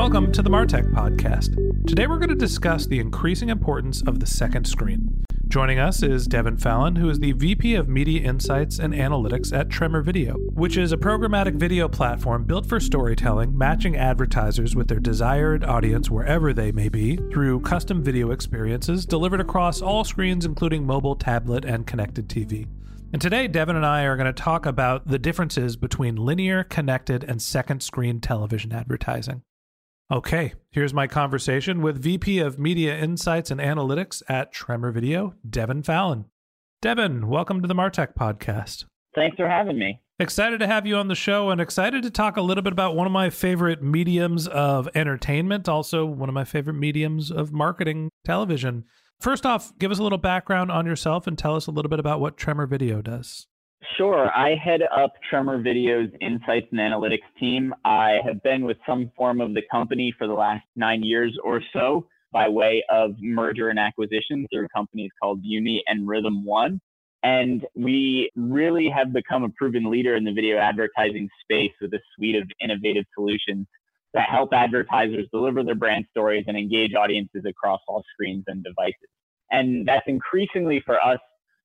Welcome to the Martech Podcast. Today we're going to discuss the increasing importance of the second screen. Joining us is Devin Fallon, who is the VP of Media Insights and Analytics at Tremor Video, which is a programmatic video platform built for storytelling, matching advertisers with their desired audience wherever they may be through custom video experiences delivered across all screens, including mobile, tablet, and connected TV. And today, Devin and I are going to talk about the differences between linear, connected, and second screen television advertising. Okay, here's my conversation with VP of Media Insights and Analytics at Tremor Video, Devin Fallon. Devin, welcome to the Martech podcast. Thanks for having me. Excited to have you on the show and excited to talk a little bit about one of my favorite mediums of entertainment, also one of my favorite mediums of marketing television. First off, give us a little background on yourself and tell us a little bit about what Tremor Video does. Sure. I head up Tremor Video's insights and analytics team. I have been with some form of the company for the last nine years or so by way of merger and acquisition through companies called Unruly and Rhythm One. And we really have become a proven leader in the video advertising space with a suite of innovative solutions that help advertisers deliver their brand stories and engage audiences across all screens and devices. And that's increasingly for us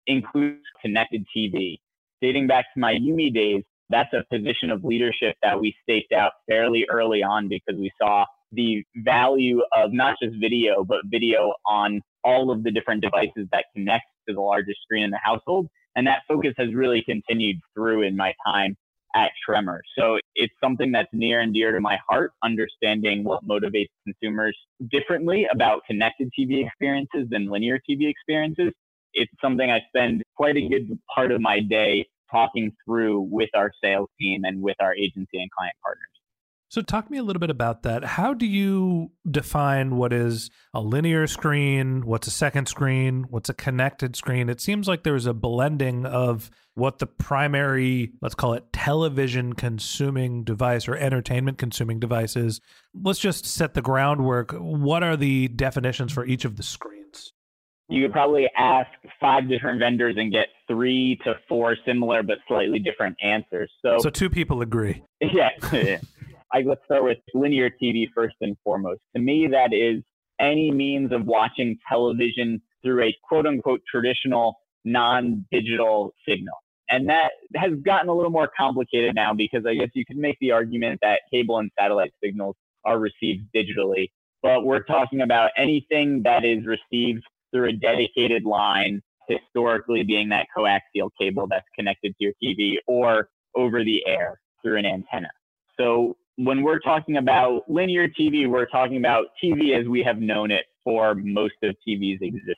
includes connected TV dating back to my Unruly days, that's a position of leadership that we staked out fairly early on because we saw the value of not just video, but video on all of the different devices that connect to the largest screen in the household. And that focus has really continued through in my time at Tremor. So it's something that's near and dear to my heart, understanding what motivates consumers differently about connected TV experiences than linear TV experiences. It's something I spend quite a good part of my day talking through with our sales team and with our agency and client partners. So, talk me a little bit about that. How do you define what is a linear screen? What's a second screen? What's a connected screen? It seems like there's a blending of what the primary, let's call it television consuming device or entertainment consuming device is. Let's just set the groundwork. What are the definitions for each of the screens? You could probably ask five different vendors and get three to four similar but slightly different answers. So, so two people agree. Yeah. I, let's start with linear TV first and foremost. To me, that is any means of watching television through a quote unquote traditional non digital signal. And that has gotten a little more complicated now because I guess you could make the argument that cable and satellite signals are received digitally. But we're talking about anything that is received through a dedicated line, historically being that coaxial cable that's connected to your TV or over the air through an antenna. So when we're talking about linear TV, we're talking about TV as we have known it for most of TV's existence.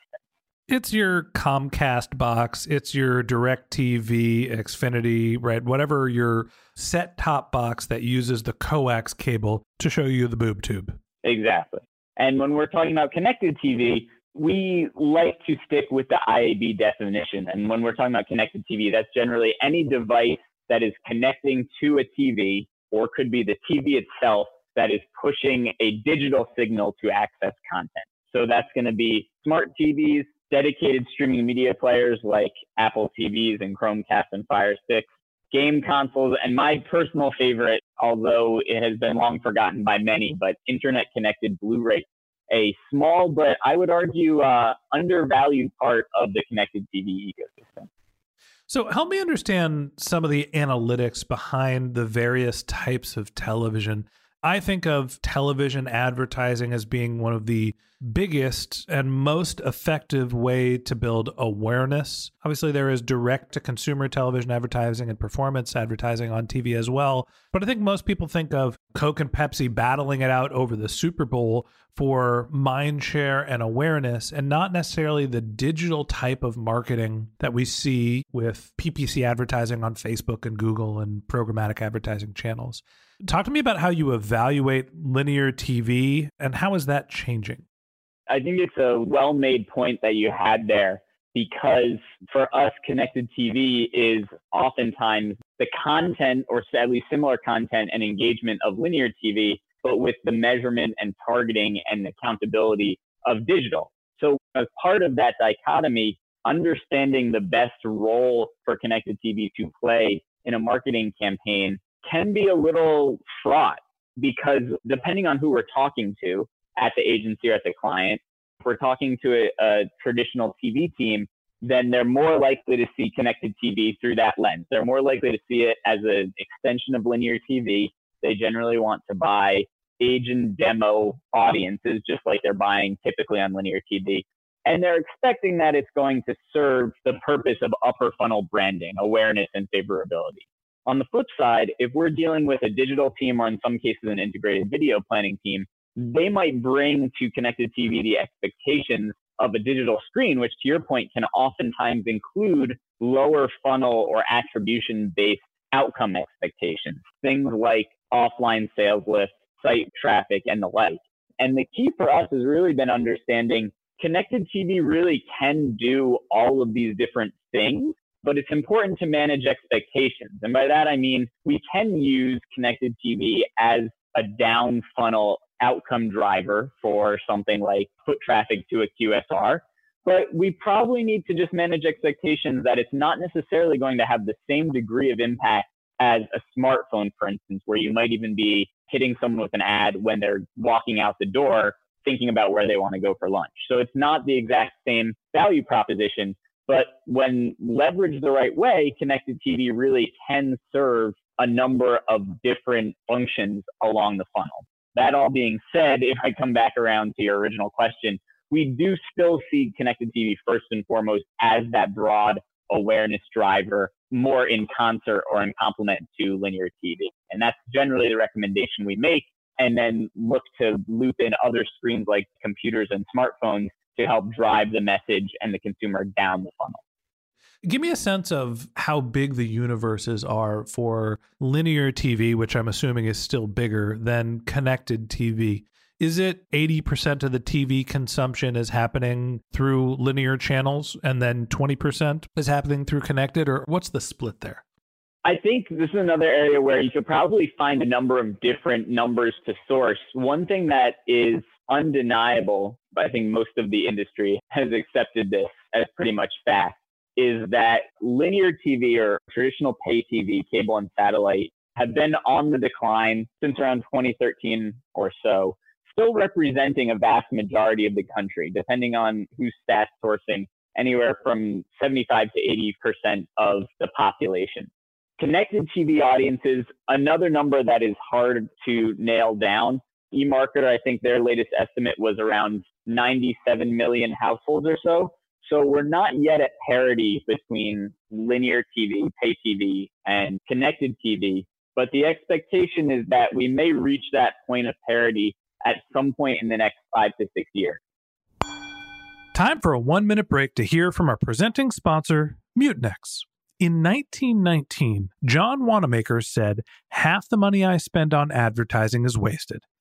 It's your Comcast box, it's your DirecTV, Xfinity, right? Whatever your set top box that uses the coax cable to show you the boob tube. Exactly. And when we're talking about connected TV, we like to stick with the IAB definition. And when we're talking about connected TV, that's generally any device that is connecting to a TV or could be the TV itself that is pushing a digital signal to access content. So that's going to be smart TVs, dedicated streaming media players like Apple TVs and Chromecast and Fire Sticks, game consoles, and my personal favorite, although it has been long forgotten by many, but internet connected Blu-ray, a small but I would argue uh, undervalued part of the connected TV ecosystem. So, help me understand some of the analytics behind the various types of television. I think of television advertising as being one of the biggest and most effective way to build awareness. Obviously, there is direct to consumer television advertising and performance advertising on TV as well. But I think most people think of Coke and Pepsi battling it out over the Super Bowl for mind share and awareness, and not necessarily the digital type of marketing that we see with PPC advertising on Facebook and Google and programmatic advertising channels. Talk to me about how you evaluate linear TV and how is that changing? I think it's a well made point that you had there because for us, connected TV is oftentimes the content or sadly similar content and engagement of linear TV, but with the measurement and targeting and accountability of digital. So, as part of that dichotomy, understanding the best role for connected TV to play in a marketing campaign can be a little fraught because depending on who we're talking to, at the agency or at the client. If we're talking to a, a traditional TV team, then they're more likely to see connected TV through that lens. They're more likely to see it as an extension of linear TV. They generally want to buy age and demo audiences, just like they're buying typically on linear TV. And they're expecting that it's going to serve the purpose of upper funnel branding, awareness, and favorability. On the flip side, if we're dealing with a digital team or in some cases an integrated video planning team, they might bring to connected TV the expectations of a digital screen, which to your point can oftentimes include lower funnel or attribution based outcome expectations, things like offline sales lift, site traffic, and the like. And the key for us has really been understanding connected TV really can do all of these different things, but it's important to manage expectations. And by that, I mean we can use connected TV as a down funnel outcome driver for something like foot traffic to a QSR. But we probably need to just manage expectations that it's not necessarily going to have the same degree of impact as a smartphone, for instance, where you might even be hitting someone with an ad when they're walking out the door thinking about where they want to go for lunch. So it's not the exact same value proposition, but when leveraged the right way, connected TV really can serve a number of different functions along the funnel. That all being said, if I come back around to your original question, we do still see connected TV first and foremost as that broad awareness driver, more in concert or in complement to linear TV. And that's generally the recommendation we make. And then look to loop in other screens like computers and smartphones to help drive the message and the consumer down the funnel. Give me a sense of how big the universes are for linear TV, which I'm assuming is still bigger than connected TV. Is it 80% of the TV consumption is happening through linear channels and then 20% is happening through connected, or what's the split there? I think this is another area where you could probably find a number of different numbers to source. One thing that is undeniable, but I think most of the industry has accepted this as pretty much fact, is that linear TV or traditional pay TV, cable and satellite have been on the decline since around 2013 or so, still representing a vast majority of the country, depending on who's stats sourcing, anywhere from 75 to 80% of the population. Connected TV audiences, another number that is hard to nail down. eMarketer, I think their latest estimate was around 97 million households or so. So we're not yet at parity between linear TV, pay TV, and connected TV. But the expectation is that we may reach that point of parity at some point in the next five to six years. Time for a one minute break to hear from our presenting sponsor, Mutinex. In 1919, John Wanamaker said, Half the money I spend on advertising is wasted.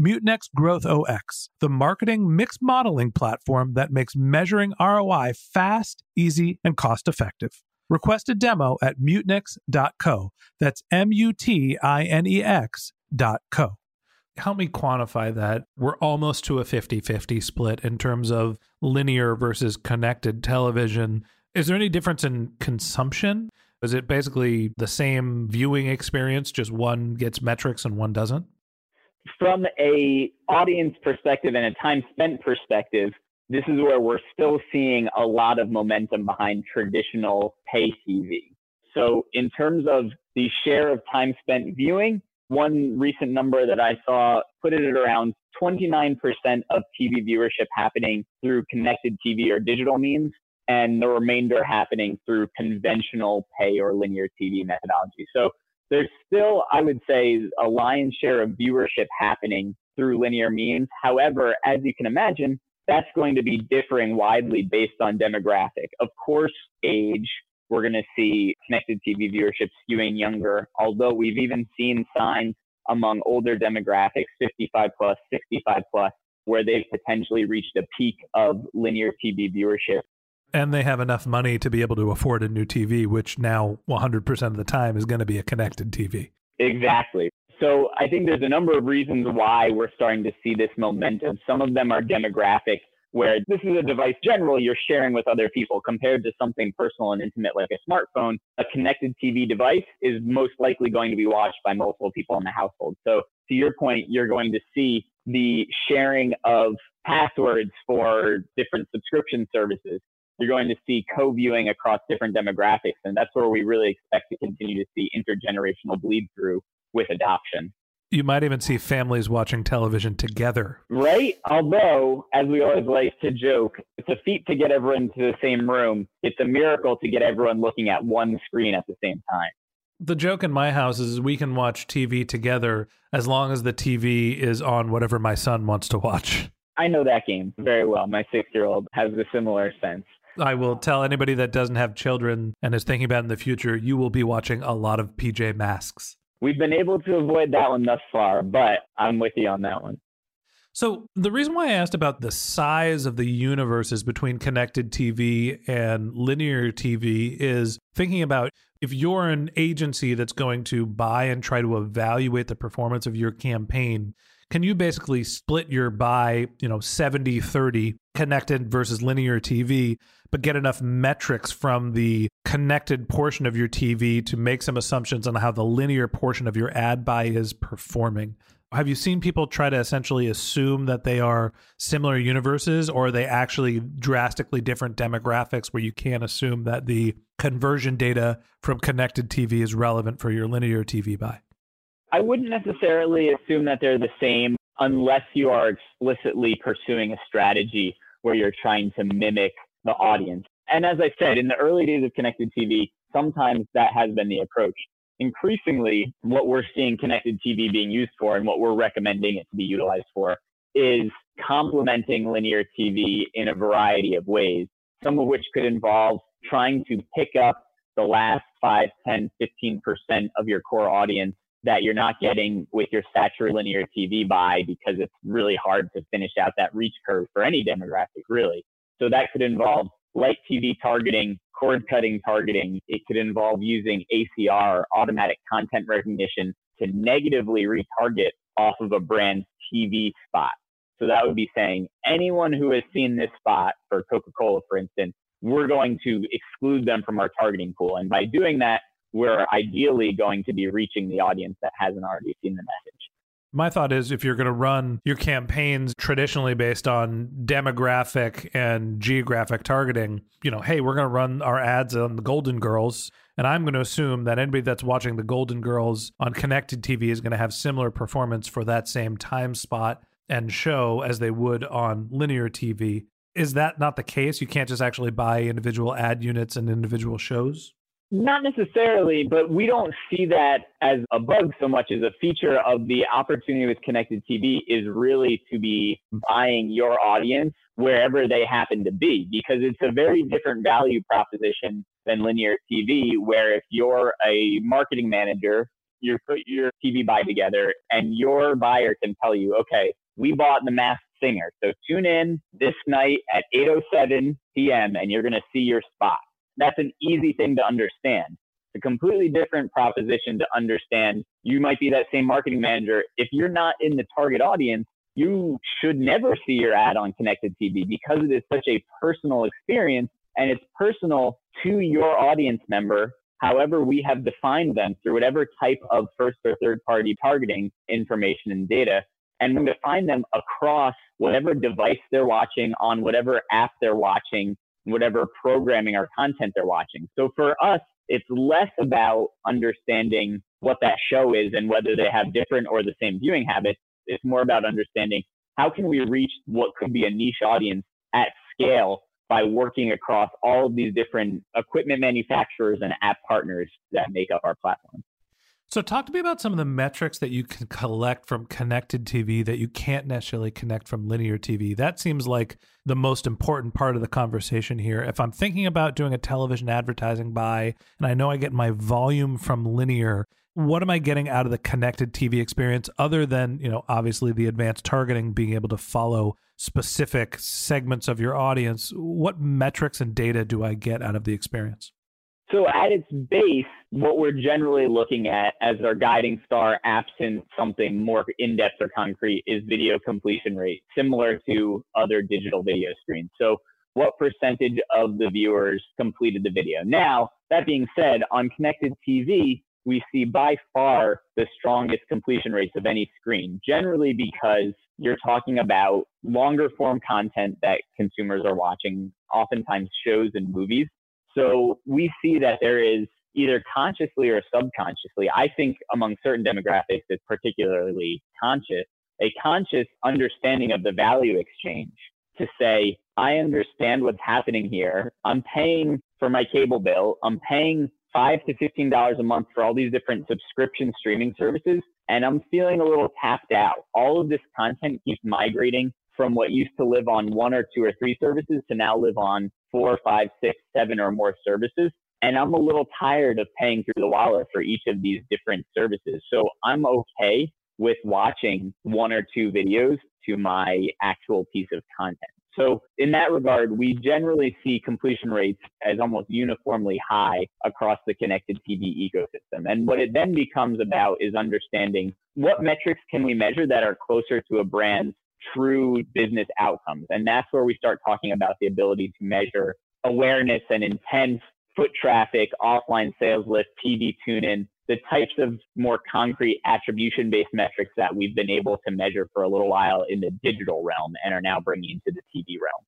Mutinex Growth OS, the marketing mix modeling platform that makes measuring ROI fast, easy, and cost effective. Request a demo at mutinex.co. That's M U T I N E X dot co. Help me quantify that. We're almost to a 50 50 split in terms of linear versus connected television. Is there any difference in consumption? Is it basically the same viewing experience, just one gets metrics and one doesn't? From a audience perspective and a time spent perspective, this is where we're still seeing a lot of momentum behind traditional pay TV. So in terms of the share of time spent viewing, one recent number that I saw put it at around 29% of TV viewership happening through connected TV or digital means, and the remainder happening through conventional pay or linear TV methodology. So there's still, I would say, a lion's share of viewership happening through linear means. However, as you can imagine, that's going to be differing widely based on demographic. Of course, age, we're going to see connected TV viewership skewing younger, although we've even seen signs among older demographics, 55 plus, 65 plus, where they've potentially reached a peak of linear TV viewership. And they have enough money to be able to afford a new TV, which now 100% of the time is going to be a connected TV. Exactly. So I think there's a number of reasons why we're starting to see this momentum. Some of them are demographic, where this is a device generally you're sharing with other people compared to something personal and intimate like a smartphone. A connected TV device is most likely going to be watched by multiple people in the household. So to your point, you're going to see the sharing of passwords for different subscription services. You're going to see co-viewing across different demographics. And that's where we really expect to continue to see intergenerational bleed through with adoption. You might even see families watching television together. Right? Although, as we always like to joke, it's a feat to get everyone to the same room. It's a miracle to get everyone looking at one screen at the same time. The joke in my house is we can watch TV together as long as the TV is on whatever my son wants to watch. I know that game very well. My six year old has a similar sense. I will tell anybody that doesn't have children and is thinking about in the future, you will be watching a lot of PJ Masks. We've been able to avoid that one thus far, but I'm with you on that one. So, the reason why I asked about the size of the universes between connected TV and linear TV is thinking about if you're an agency that's going to buy and try to evaluate the performance of your campaign, can you basically split your buy, you know, 70 30 connected versus linear TV, but get enough metrics from the connected portion of your TV to make some assumptions on how the linear portion of your ad buy is performing? Have you seen people try to essentially assume that they are similar universes or are they actually drastically different demographics where you can't assume that the conversion data from connected TV is relevant for your linear TV buy? I wouldn't necessarily assume that they're the same unless you are explicitly pursuing a strategy where you're trying to mimic the audience. And as I said, in the early days of connected TV, sometimes that has been the approach. Increasingly, what we're seeing connected TV being used for and what we're recommending it to be utilized for is complementing linear TV in a variety of ways, some of which could involve trying to pick up the last 5, 10, 15% of your core audience that you're not getting with your saturated linear TV buy because it's really hard to finish out that reach curve for any demographic, really. So that could involve light TV targeting, cord cutting targeting. It could involve using ACR, automatic content recognition, to negatively retarget off of a brand's TV spot. So that would be saying anyone who has seen this spot for Coca Cola, for instance, we're going to exclude them from our targeting pool. And by doing that, we're ideally going to be reaching the audience that hasn't already seen the message. My thought is if you're going to run your campaigns traditionally based on demographic and geographic targeting, you know, hey, we're going to run our ads on the Golden Girls. And I'm going to assume that anybody that's watching the Golden Girls on connected TV is going to have similar performance for that same time spot and show as they would on linear TV. Is that not the case? You can't just actually buy individual ad units and individual shows? Not necessarily, but we don't see that as a bug so much as a feature of the opportunity with connected TV is really to be buying your audience wherever they happen to be because it's a very different value proposition than linear TV where if you're a marketing manager, you put your TV buy together and your buyer can tell you, okay, we bought the masked singer. So tune in this night at 8:07 p.m. and you're going to see your spot that's an easy thing to understand. It's a completely different proposition to understand. You might be that same marketing manager. If you're not in the target audience, you should never see your ad on connected TV because it is such a personal experience and it's personal to your audience member, however we have defined them through whatever type of first or third party targeting information and data. And we define them across whatever device they're watching, on whatever app they're watching, whatever programming or content they're watching. So for us, it's less about understanding what that show is and whether they have different or the same viewing habits. It's more about understanding how can we reach what could be a niche audience at scale by working across all of these different equipment manufacturers and app partners that make up our platform. So, talk to me about some of the metrics that you can collect from connected TV that you can't necessarily connect from linear TV. That seems like the most important part of the conversation here. If I'm thinking about doing a television advertising buy and I know I get my volume from linear, what am I getting out of the connected TV experience other than, you know, obviously the advanced targeting, being able to follow specific segments of your audience? What metrics and data do I get out of the experience? So at its base, what we're generally looking at as our guiding star, absent something more in-depth or concrete, is video completion rate, similar to other digital video screens. So what percentage of the viewers completed the video? Now, that being said, on connected TV, we see by far the strongest completion rates of any screen, generally because you're talking about longer form content that consumers are watching, oftentimes shows and movies. So we see that there is either consciously or subconsciously, I think among certain demographics, it's particularly conscious, a conscious understanding of the value exchange to say, I understand what's happening here. I'm paying for my cable bill. I'm paying five to fifteen dollars a month for all these different subscription streaming services, and I'm feeling a little tapped out. All of this content keeps migrating from what used to live on one or two or three services to now live on four, five, six, seven or more services. And I'm a little tired of paying through the wallet for each of these different services. So I'm okay with watching one or two videos to my actual piece of content. So in that regard, we generally see completion rates as almost uniformly high across the connected TV ecosystem. And what it then becomes about is understanding what metrics can we measure that are closer to a brand's true business outcomes. And that's where we start talking about the ability to measure awareness and intent, foot traffic, offline sales lift, TV tune in, the types of more concrete attribution based metrics that we've been able to measure for a little while in the digital realm and are now bringing into the TV realm.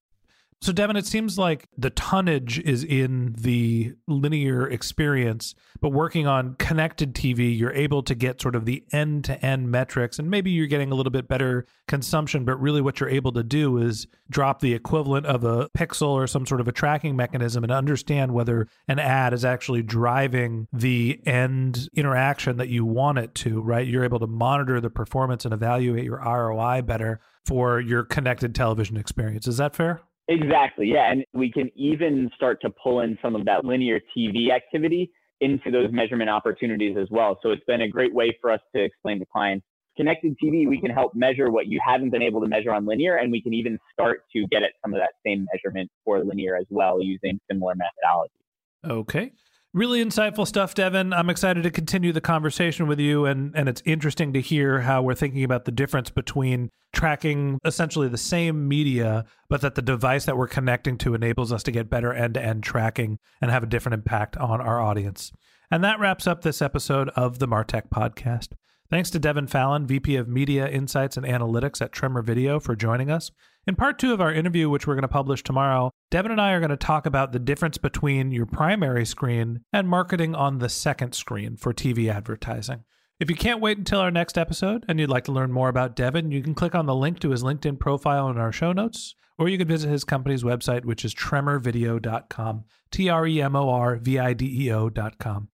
So, Devin, it seems like the tonnage is in the linear experience, but working on connected TV, you're able to get sort of the end to end metrics, and maybe you're getting a little bit better consumption. But really, what you're able to do is drop the equivalent of a pixel or some sort of a tracking mechanism and understand whether an ad is actually driving the end interaction that you want it to, right? You're able to monitor the performance and evaluate your ROI better for your connected television experience. Is that fair? Exactly. Yeah. And we can even start to pull in some of that linear TV activity into those measurement opportunities as well. So it's been a great way for us to explain to clients connected TV, we can help measure what you haven't been able to measure on linear, and we can even start to get at some of that same measurement for linear as well using similar methodologies. Okay. Really insightful stuff, Devin. I'm excited to continue the conversation with you, and, and it's interesting to hear how we're thinking about the difference between tracking essentially the same media, but that the device that we're connecting to enables us to get better end to end tracking and have a different impact on our audience. And that wraps up this episode of the Martech Podcast. Thanks to Devin Fallon, VP of Media Insights and Analytics at Tremor Video, for joining us. In part two of our interview, which we're going to publish tomorrow, Devin and I are going to talk about the difference between your primary screen and marketing on the second screen for TV advertising. If you can't wait until our next episode and you'd like to learn more about Devin, you can click on the link to his LinkedIn profile in our show notes, or you can visit his company's website, which is tremorvideo.com, T R E M O R V I D E O.com.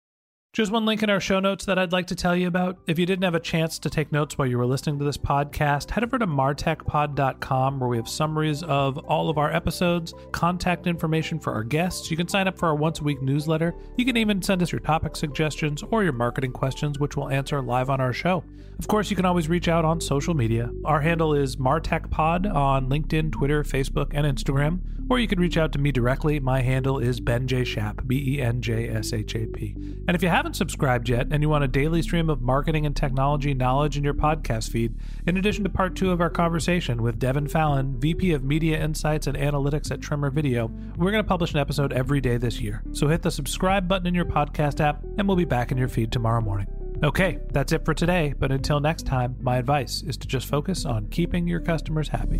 Just one link in our show notes that I'd like to tell you about. If you didn't have a chance to take notes while you were listening to this podcast, head over to martechpod.com where we have summaries of all of our episodes, contact information for our guests. You can sign up for our once a week newsletter. You can even send us your topic suggestions or your marketing questions, which we'll answer live on our show. Of course, you can always reach out on social media. Our handle is martechpod on LinkedIn, Twitter, Facebook, and Instagram. Or you can reach out to me directly. My handle is Ben J. Shap, B E N J S H A P. And if you haven't subscribed yet and you want a daily stream of marketing and technology knowledge in your podcast feed, in addition to part two of our conversation with Devin Fallon, VP of Media Insights and Analytics at Tremor Video, we're going to publish an episode every day this year. So hit the subscribe button in your podcast app, and we'll be back in your feed tomorrow morning. Okay, that's it for today, but until next time, my advice is to just focus on keeping your customers happy.